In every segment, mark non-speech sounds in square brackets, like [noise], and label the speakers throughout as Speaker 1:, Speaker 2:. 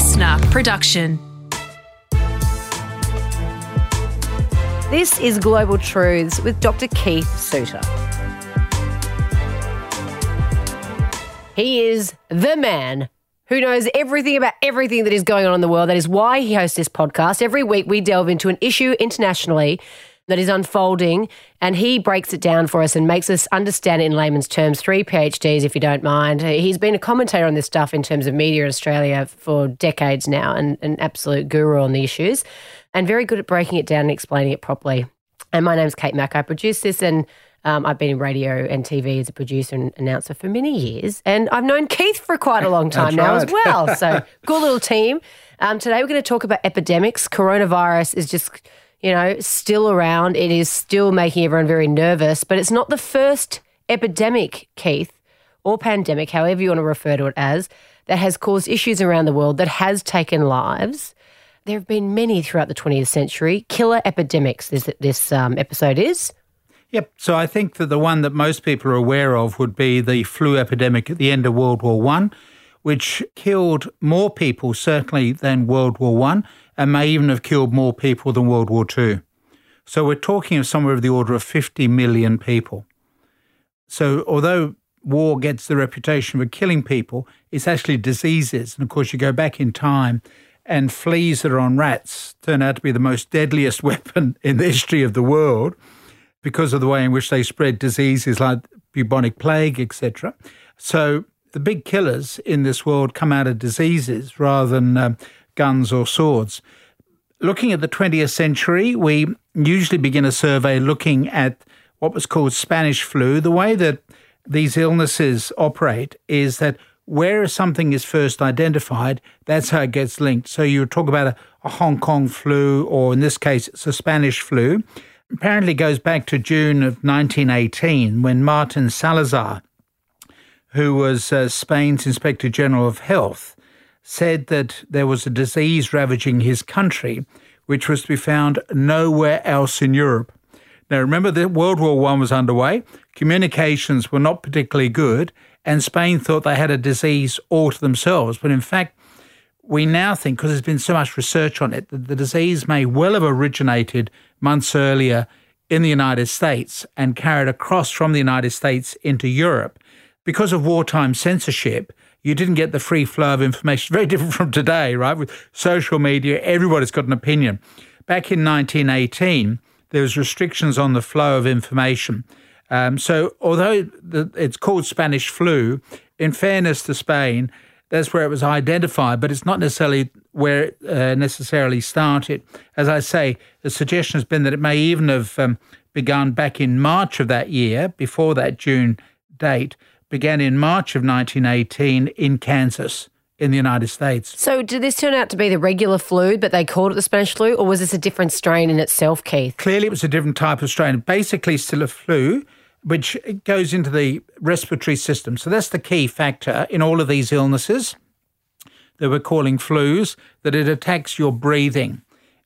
Speaker 1: listener production.
Speaker 2: This is Global Truths with Dr. Keith Suter. He is the man who knows everything about everything that is going on in the world. That is why he hosts this podcast. Every week, we delve into an issue internationally that is unfolding, and he breaks it down for us and makes us understand it in layman's terms. Three PhDs, if you don't mind. He's been a commentator on this stuff in terms of media in Australia for decades now and an absolute guru on the issues, and very good at breaking it down and explaining it properly. And my name's Kate Mack. I produce this and um, I've been in radio and TV as a producer and announcer for many years, and I've known Keith for quite a long time now
Speaker 3: right.
Speaker 2: as well. So, [laughs] good little team. Um, today, we're going to talk about epidemics. Coronavirus is just, you know, still around. It is still making everyone very nervous, but it's not the first epidemic, Keith, or pandemic, however you want to refer to it as, that has caused issues around the world, that has taken lives. There have been many throughout the 20th century. Killer epidemics, this, this um, episode is.
Speaker 3: Yep. So I think that the one that most people are aware of would be the flu epidemic at the end of World War One, which killed more people certainly than World War One, and may even have killed more people than World War Two. So we're talking of somewhere of the order of 50 million people. So although war gets the reputation for killing people, it's actually diseases. And of course, you go back in time, and fleas that are on rats turn out to be the most deadliest [laughs] weapon in the history of the world because of the way in which they spread diseases like bubonic plague, etc. So the big killers in this world come out of diseases rather than um, guns or swords. Looking at the 20th century, we usually begin a survey looking at what was called Spanish flu. The way that these illnesses operate is that where something is first identified, that's how it gets linked. So you talk about a, a Hong Kong flu, or in this case, it's a Spanish flu apparently goes back to June of 1918 when Martin Salazar, who was uh, Spain's Inspector General of Health, said that there was a disease ravaging his country, which was to be found nowhere else in Europe. Now, remember that World War I was underway, communications were not particularly good, and Spain thought they had a disease all to themselves. But in fact, we now think, because there's been so much research on it, that the disease may well have originated months earlier in the United States and carried across from the United States into Europe. Because of wartime censorship, you didn't get the free flow of information. Very different from today, right? With social media, everybody's got an opinion. Back in 1918, there was restrictions on the flow of information. Um, so, although the, it's called Spanish flu, in fairness to Spain, that's where it was identified, but it's not necessarily where it uh, necessarily started. As I say, the suggestion has been that it may even have um, begun back in March of that year, before that June date, began in March of 1918 in Kansas in the United States.
Speaker 2: So, did this turn out to be the regular flu, but they called it the Spanish flu, or was this a different strain in itself, Keith?
Speaker 3: Clearly, it was a different type of strain. Basically, still a flu, which goes into the respiratory system. So that's the key factor in all of these illnesses that we're calling flus, that it attacks your breathing.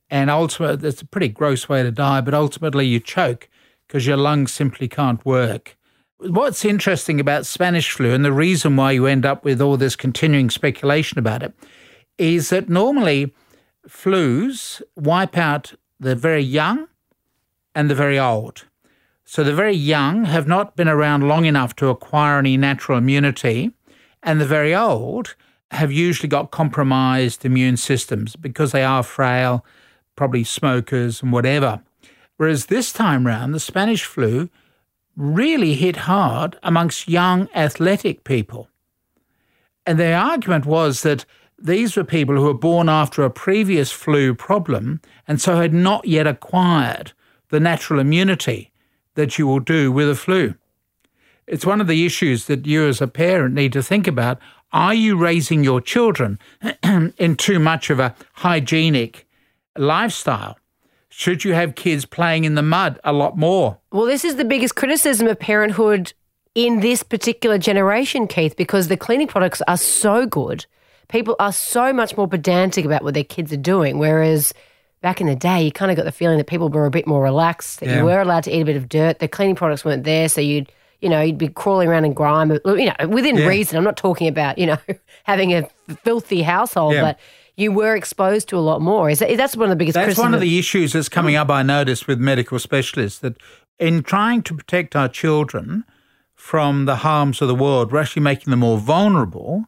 Speaker 3: And ultimately, it's a pretty gross way to die, but ultimately you choke because your lungs simply can't work. What's interesting about Spanish flu, and the reason why you end up with all this continuing speculation about it, is that normally flus wipe out the very young and the very old. So the very young have not been around long enough to acquire any natural immunity, and the very old have usually got compromised immune systems because they are frail, probably smokers and whatever. Whereas this time round, the Spanish flu really hit hard amongst young athletic people. And their argument was that these were people who were born after a previous flu problem and so had not yet acquired the natural immunity that you will do with a flu. It's one of the issues that you as a parent need to think about. Are you raising your children [clears throat] in too much of a hygienic lifestyle? Should you have kids playing in the mud a lot more?
Speaker 2: Well, this is the biggest criticism of parenthood in this particular generation, Keith, because the cleaning products are so good. People are so much more pedantic about what their kids are doing, whereas back in the day, you kind of got the feeling that people were a bit more relaxed, that
Speaker 3: Yeah.
Speaker 2: you were allowed to eat a bit of dirt. The cleaning products weren't there, so you'd, you know, you'd be crawling around in grime, you know, within
Speaker 3: Yeah.
Speaker 2: reason. I'm not talking about, you know, [laughs] having a filthy household,
Speaker 3: Yeah.
Speaker 2: but you were exposed to a lot more. Is that, that's one of the biggest.
Speaker 3: That's one of the issues that's coming up. I noticed with medical specialists that in trying to protect our children from the harms of the world, we're actually making them more vulnerable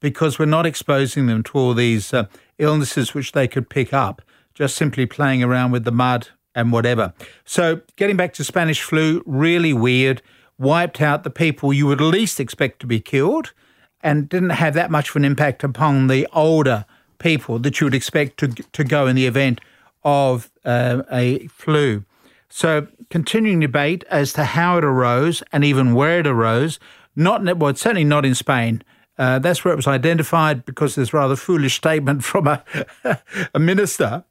Speaker 3: because we're not exposing them to all these uh, illnesses which they could pick up just simply playing around with the mud and whatever. So, getting back to Spanish flu, really weird, wiped out the people you would least expect to be killed and didn't have that much of an impact upon the older people that you would expect to, to go in the event of uh, a flu. So, continuing debate as to how it arose and even where it arose. Not well, certainly not in Spain. Uh, that's where it was identified because there's rather foolish statement [laughs] from a, a minister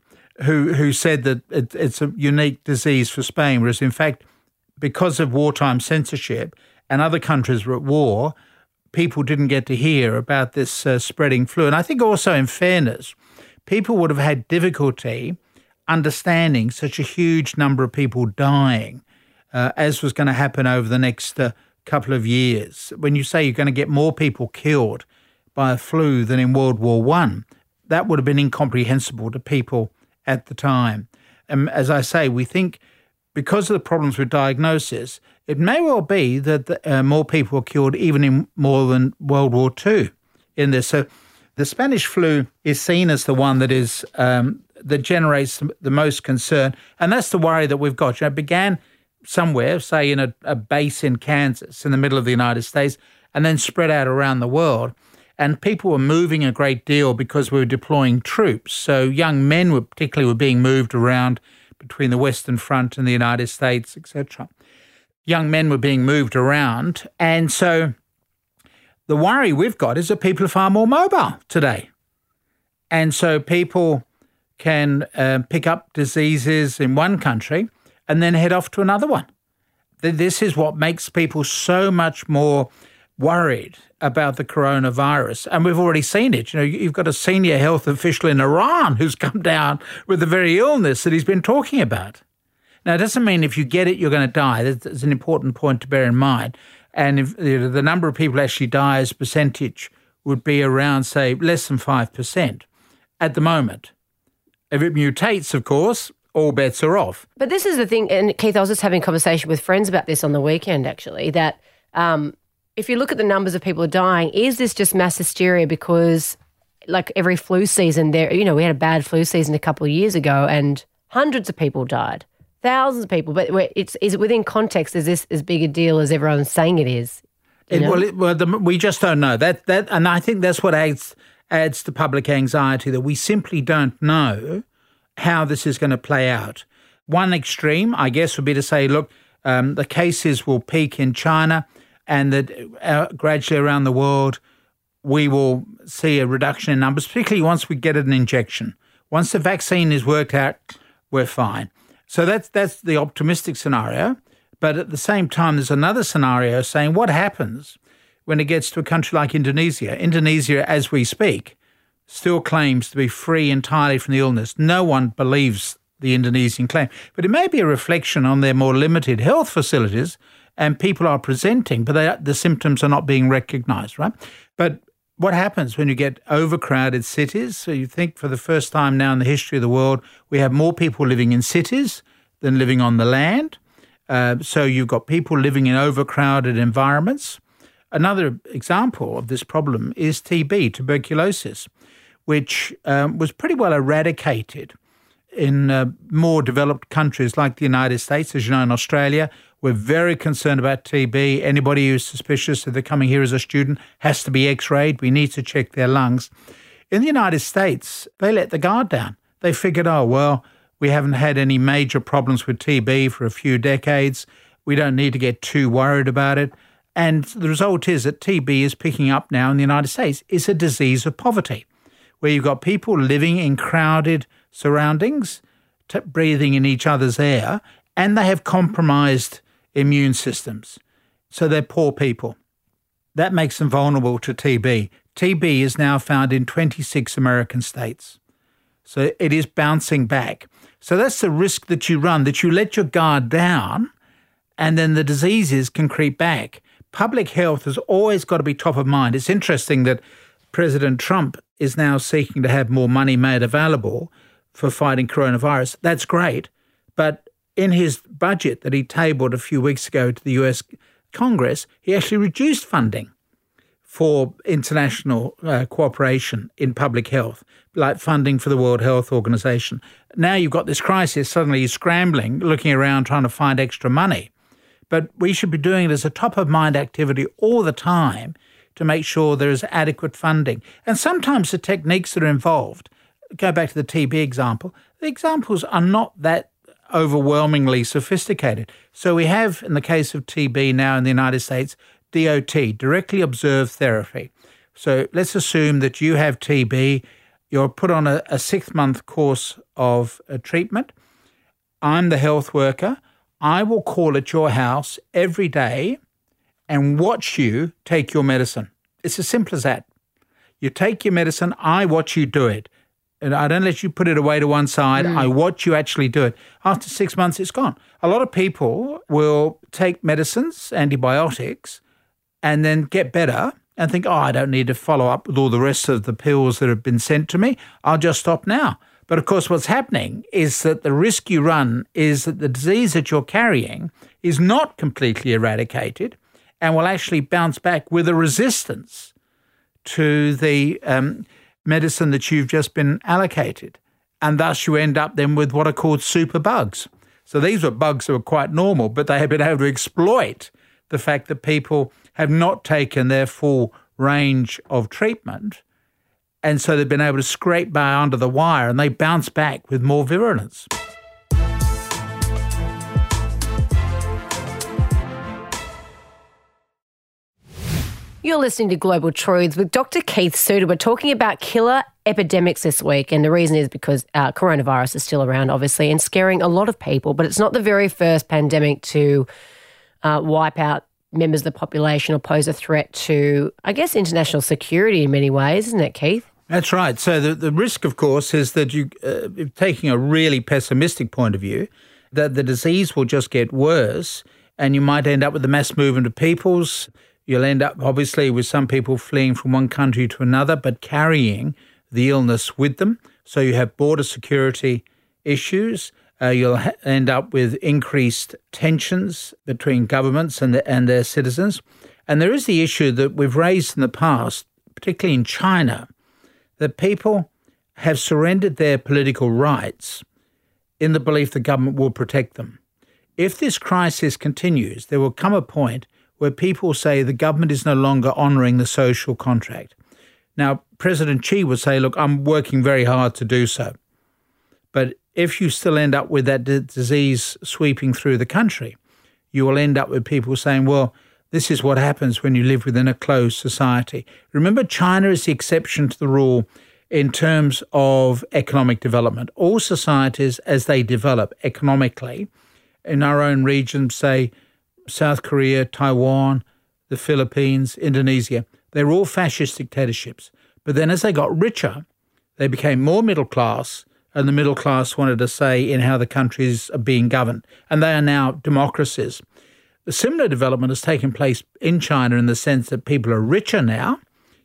Speaker 3: who who said that it, it's a unique disease for Spain, whereas in fact, because of wartime censorship and other countries were at war, people didn't get to hear about this uh, spreading flu. And I think also, in fairness, people would have had difficulty understanding such a huge number of people dying, uh, as was going to happen over the next uh, couple of years. When you say you're going to get more people killed by a flu than in World War One, that would have been incomprehensible to people at the time. And as I say, we think because of the problems with diagnosis, it may well be that the, uh, more people were killed even in more than World War II in this. So the Spanish flu is seen as the one that is um, that generates the most concern, and that's the worry that we've got. You know, it began somewhere, say in a, a base in Kansas, in the middle of the United States, and then spread out around the world and people were moving a great deal because we were deploying troops. So young men were particularly were being moved around between the Western Front and the United States, etc. Young men were being moved around, and so the worry we've got is that people are far more mobile today, and so people can uh, pick up diseases in one country and then head off to another one. This is what makes people so much more worried about the coronavirus. And we've already seen it. You know, you've got a senior health official in Iran [laughs] who's come down with the very illness that he's been talking about. Now, it doesn't mean if you get it, you're going to die. That's an important point to bear in mind. And if you know, the number of people actually die as percentage would be around, say, less than 5% at the moment. If it mutates, of course, all bets are off.
Speaker 2: But this is the thing, and Keith, I was just having a conversation with friends about this on the weekend, actually, that um, if you look at the numbers of people dying, is this just mass hysteria because like every flu season there you know we had a bad flu season a couple of years ago and hundreds of people died thousands of people but it's is it within context is this as big a deal as everyone's saying it is
Speaker 3: it, well, it, well the, we just don't know. That that and i think that's what adds adds to public anxiety that we simply don't know how this is going to play out. One extreme i guess would be to say look um, the cases will peak in china and that uh, gradually around the world we will see a reduction in numbers, particularly once we get an injection. Once the vaccine is worked out, we're fine. So that's that's the optimistic scenario. But at the same time, there's another scenario saying what happens when it gets to a country like Indonesia. Indonesia, as we speak, still claims to be free entirely from the illness. No one believes the Indonesian claim, but it may be a reflection on their more limited health facilities and people are presenting, but they, the symptoms are not being recognized, right? But what happens when you get overcrowded cities? So you think for the first time now in the history of the world, we have more people living in cities than living on the land. Uh, so you've got people living in overcrowded environments. Another example of this problem is TB, tuberculosis, which um, was pretty well eradicated in uh, more developed countries like the United States. As you know, in Australia, we're very concerned about TB. Anybody who's suspicious that they're coming here as a student has to be x rayed. We need to check their lungs. In the United States, they let the guard down. They figured, oh, well, we haven't had any major problems with TB for a few decades. We don't need to get too worried about it. And the result is that TB is picking up now in the United States. It's a disease of poverty, where you've got people living in crowded surroundings, t- breathing in each other's air, and they have compromised immune systems. So they're poor people. That makes them vulnerable to TB. TB is now found in 26 American states. So it is bouncing back. So that's the risk that you run, that you let your guard down and then the diseases can creep back. Public health has always got to be top of mind. It's interesting that President Trump is now seeking to have more money made available for fighting coronavirus. That's great. But in his budget that he tabled a few weeks ago to the US Congress, he actually reduced funding for international uh, cooperation in public health, like funding for the World Health Organization. Now you've got this crisis, suddenly he's scrambling, looking around, trying to find extra money. But we should be doing it as a top of mind activity all the time to make sure there is adequate funding. And sometimes the techniques that are involved, go back to the TB example, the examples are not that overwhelmingly sophisticated. So we have, in the case of TB now in the United States, DOT, directly observed therapy. So let's assume that you have TB, you're put on a, a six month course of uh, treatment. I'm the health worker. I will call at your house every day and watch you take your medicine. It's as simple as that. You take your medicine, I watch you do it. And I don't let you put it away to one side. Mm. I watch you actually do it. After six months, it's gone. A lot of people will take medicines, antibiotics, and then get better and think, oh, I don't need to follow up with all the rest of the pills that have been sent to me. I'll just stop now. But of course, what's happening is that the risk you run is that the disease that you're carrying is not completely eradicated and will actually bounce back with a resistance to the um, medicine that you've just been allocated. And thus you end up then with what are called super bugs. So these were bugs that were quite normal, but they have been able to exploit the fact that people have not taken their full range of treatment. And so they've been able to scrape by under the wire and they bounce back with more virulence.
Speaker 2: You're listening to Global Truths with Dr. Keith Suter. We're talking about killer epidemics this week. And the reason is because uh, coronavirus is still around, obviously, and scaring a lot of people. But it's not the very first pandemic to uh, wipe out members of the population or pose a threat to, I guess, international security in many ways, isn't it, Keith?
Speaker 3: That's right. So the, the risk, of course, is that you, uh, taking a really pessimistic point of view, that the disease will just get worse and you might end up with a mass movement of peoples. You'll end up, obviously, with some people fleeing from one country to another, but carrying the illness with them. So you have border security issues uh, you'll ha- end up with increased tensions between governments and, the, and their citizens. And there is the issue that we've raised in the past, particularly in China, that people have surrendered their political rights in the belief the government will protect them. If this crisis continues, there will come a point where people say the government is no longer honouring the social contract. Now, President Xi would say, Look, I'm working very hard to do so. But if you still end up with that d- disease sweeping through the country, you will end up with people saying, well, this is what happens when you live within a closed society. Remember, China is the exception to the rule in terms of economic development. All societies, as they develop economically, in our own region, say South Korea, Taiwan, the Philippines, Indonesia, they're all fascist dictatorships. But then as they got richer, they became more middle class and the middle class wanted a say in how the countries are being governed. And they are now democracies. A similar development has taken place in China in the sense that people are richer now.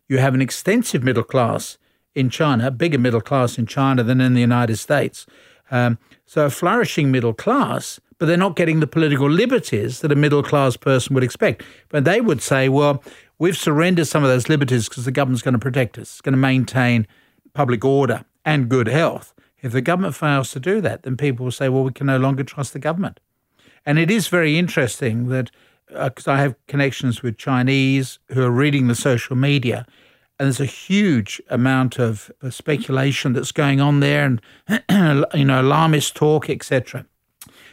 Speaker 3: You have an extensive middle class in China, bigger middle class in China than in the United States. Um, so a flourishing middle class, but they're not getting the political liberties that a middle class person would expect. But they would say, well, we've surrendered some of those liberties because the government's going to protect us, it's going to maintain public order and good health. If the government fails to do that, then people will say, well, we can no longer trust the government. And it is very interesting that, because uh, I have connections with Chinese who are reading the social media, and there's a huge amount of uh, speculation that's going on there and, [clears throat] you know, alarmist talk, etc.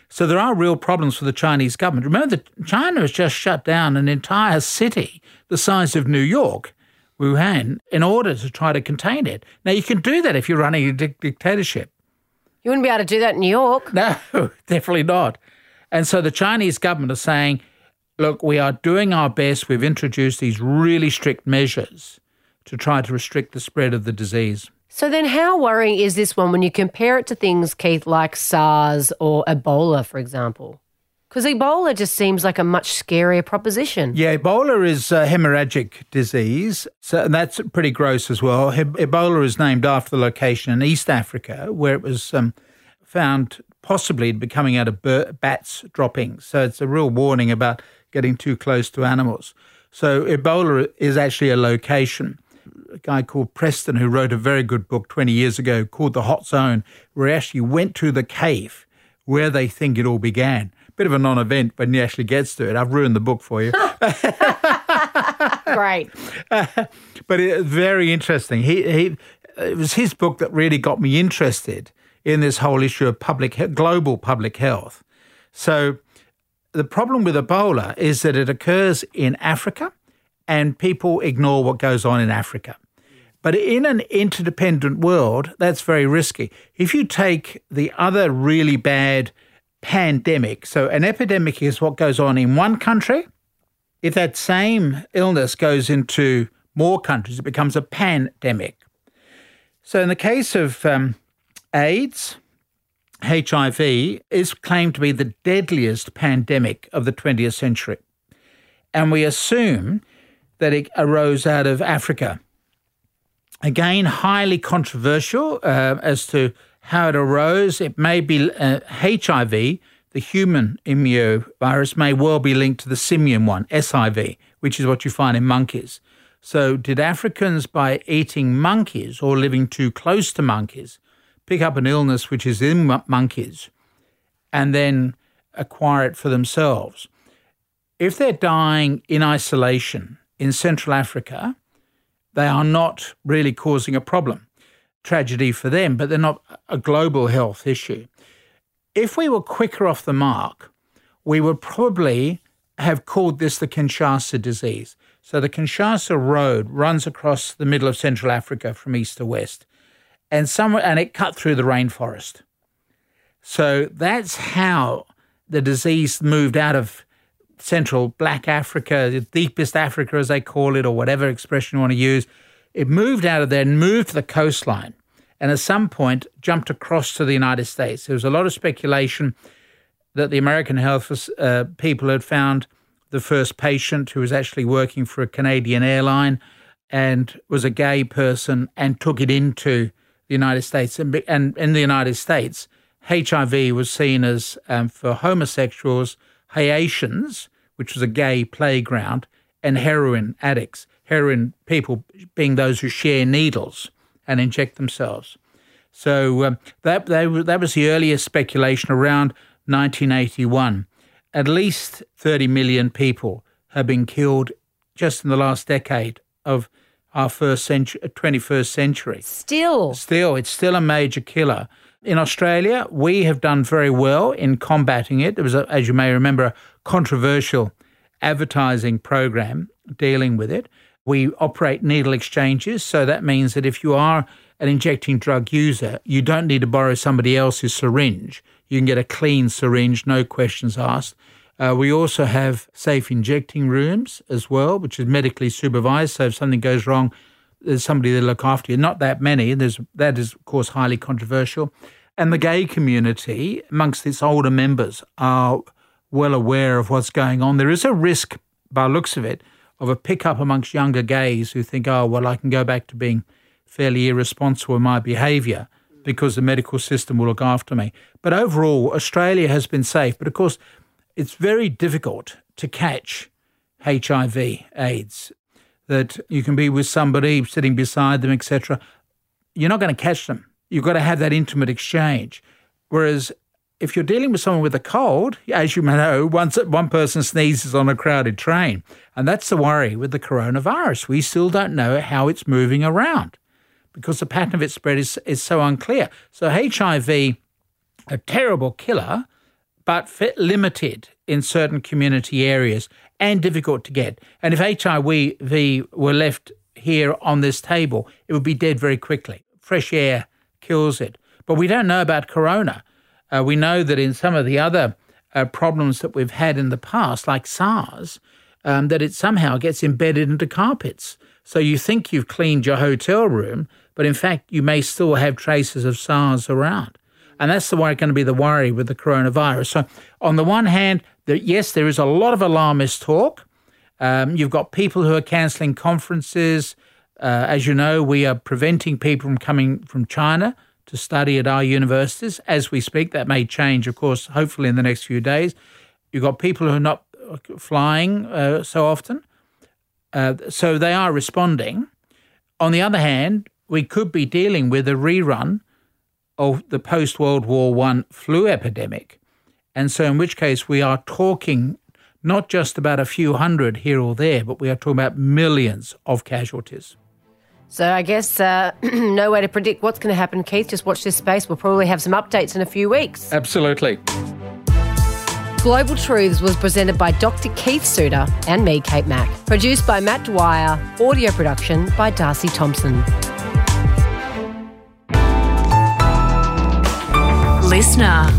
Speaker 3: So there are real problems for the Chinese government. Remember that China has just shut down an entire city the size of New York Wuhan in order to try to contain it. Now, you can do that if you're running a di- dictatorship.
Speaker 2: You wouldn't be able to do that in New York.
Speaker 3: No, [laughs] definitely not. And so the Chinese government is saying, look, we are doing our best. We've introduced these really strict measures to try to restrict the spread of the disease.
Speaker 2: So then, how worrying is this one when you compare it to things, Keith, like SARS or Ebola, for example? Because Ebola just seems like a much scarier proposition.
Speaker 3: Yeah, Ebola is a hemorrhagic disease, so and that's pretty gross as well. He- Ebola is named after the location in East Africa where it was um, found possibly be coming out of bats droppings. So it's a real warning about getting too close to animals. So Ebola is actually a location. A guy called Preston, who wrote a very good book 20 years ago called The Hot Zone, where he actually went to the cave where they think it all began. Bit of a non event when he actually gets to it. I've ruined the book for you. [laughs]
Speaker 2: Great. [laughs]
Speaker 3: but it, very interesting. He, he, it was his book that really got me interested in this whole issue of public, global public health. So the problem with Ebola is that it occurs in Africa, and people ignore what goes on in Africa. But in an interdependent world, that's very risky. If you take the other really bad pandemic, so an epidemic is what goes on in one country. If that same illness goes into more countries, it becomes a pandemic. So, in the case of um, AIDS, HIV is claimed to be the deadliest pandemic of the 20th century. And we assume that it arose out of Africa. Again, highly controversial uh, as to how it arose. It may be uh, HIV, the human immunovirus, may well be linked to the simian one, SIV, which is what you find in monkeys. So, did Africans, by eating monkeys or living too close to monkeys, pick up an illness which is in monkeys and then acquire it for themselves? If they're dying in isolation in Central Africa, they are not really causing a problem. Tragedy for them, but they're not a global health issue. If we were quicker off the mark, we would probably have called this the Kinshasa disease. So the Kinshasa Road runs across the middle of Central Africa from east to west, and somewhere and it cut through the rainforest. So that's how the disease moved out of central black Africa, the deepest Africa as they call it, or whatever expression you want to use. It moved out of there and moved to the coastline, and at some point jumped across to the United States. There was a lot of speculation that the American health uh, people had found the first patient who was actually working for a Canadian airline and was a gay person and took it into the United States. And, and in the United States, HIV was seen as um, for homosexuals, Haitians, which was a gay playground, and heroin addicts. Heroin people being those who share needles and inject themselves. So um, that, that that was the earliest speculation around 1981. At least 30 million people have been killed just in the last decade of our first century, 21st century.
Speaker 2: Still.
Speaker 3: Still, it's still a major killer. In Australia, we have done very well in combating it. There was, a, as you may remember, a controversial advertising program dealing with it. We operate needle exchanges, so that means that if you are an injecting drug user, you don't need to borrow somebody else's syringe. You can get a clean syringe, no questions asked. Uh, we also have safe injecting rooms as well, which is medically supervised. So if something goes wrong, there's somebody to look after you. Not that many. There's that is of course highly controversial, and the gay community amongst its older members are well aware of what's going on. There is a risk, by looks of it, of a pickup amongst younger gays who think, oh well, I can go back to being fairly irresponsible in my behaviour because the medical system will look after me. But overall, Australia has been safe. But of course, it's very difficult to catch HIV, AIDS. That you can be with somebody sitting beside them, etc. You're not going to catch them. You've got to have that intimate exchange. Whereas if you're dealing with someone with a cold, as you may know, once one person sneezes on a crowded train, and that's the worry with the coronavirus. We still don't know how it's moving around because the pattern of its spread is, is so unclear. So HIV, a terrible killer, but fit limited in certain community areas and difficult to get. And if HIV were left here on this table, it would be dead very quickly. Fresh air kills it. But we don't know about corona. Uh, we know that in some of the other uh, problems that we've had in the past, like SARS, um, that it somehow gets embedded into carpets. So you think you've cleaned your hotel room, but in fact, you may still have traces of SARS around. And that's the way going to be the worry with the coronavirus. So, on the one hand, that yes, there is a lot of alarmist talk. Um, you've got people who are cancelling conferences. Uh, as you know, we are preventing people from coming from China to study at our universities as we speak. That may change, of course, hopefully in the next few days. You've got people who are not flying uh, so often. Uh, so they are responding. On the other hand, we could be dealing with a rerun of the post World War One flu epidemic. And so, in which case, we are talking not just about a few hundred here or there, but we are talking about millions of casualties.
Speaker 2: So, I guess uh, [clears throat] no way to predict what's going to happen, Keith. Just watch this space. We'll probably have some updates in a few weeks.
Speaker 3: Absolutely.
Speaker 2: Global Truths was presented by Dr. Keith Suter and me, Kate Mack. Produced by Matt Dwyer. Audio production by Darcy Thompson.
Speaker 1: Listener.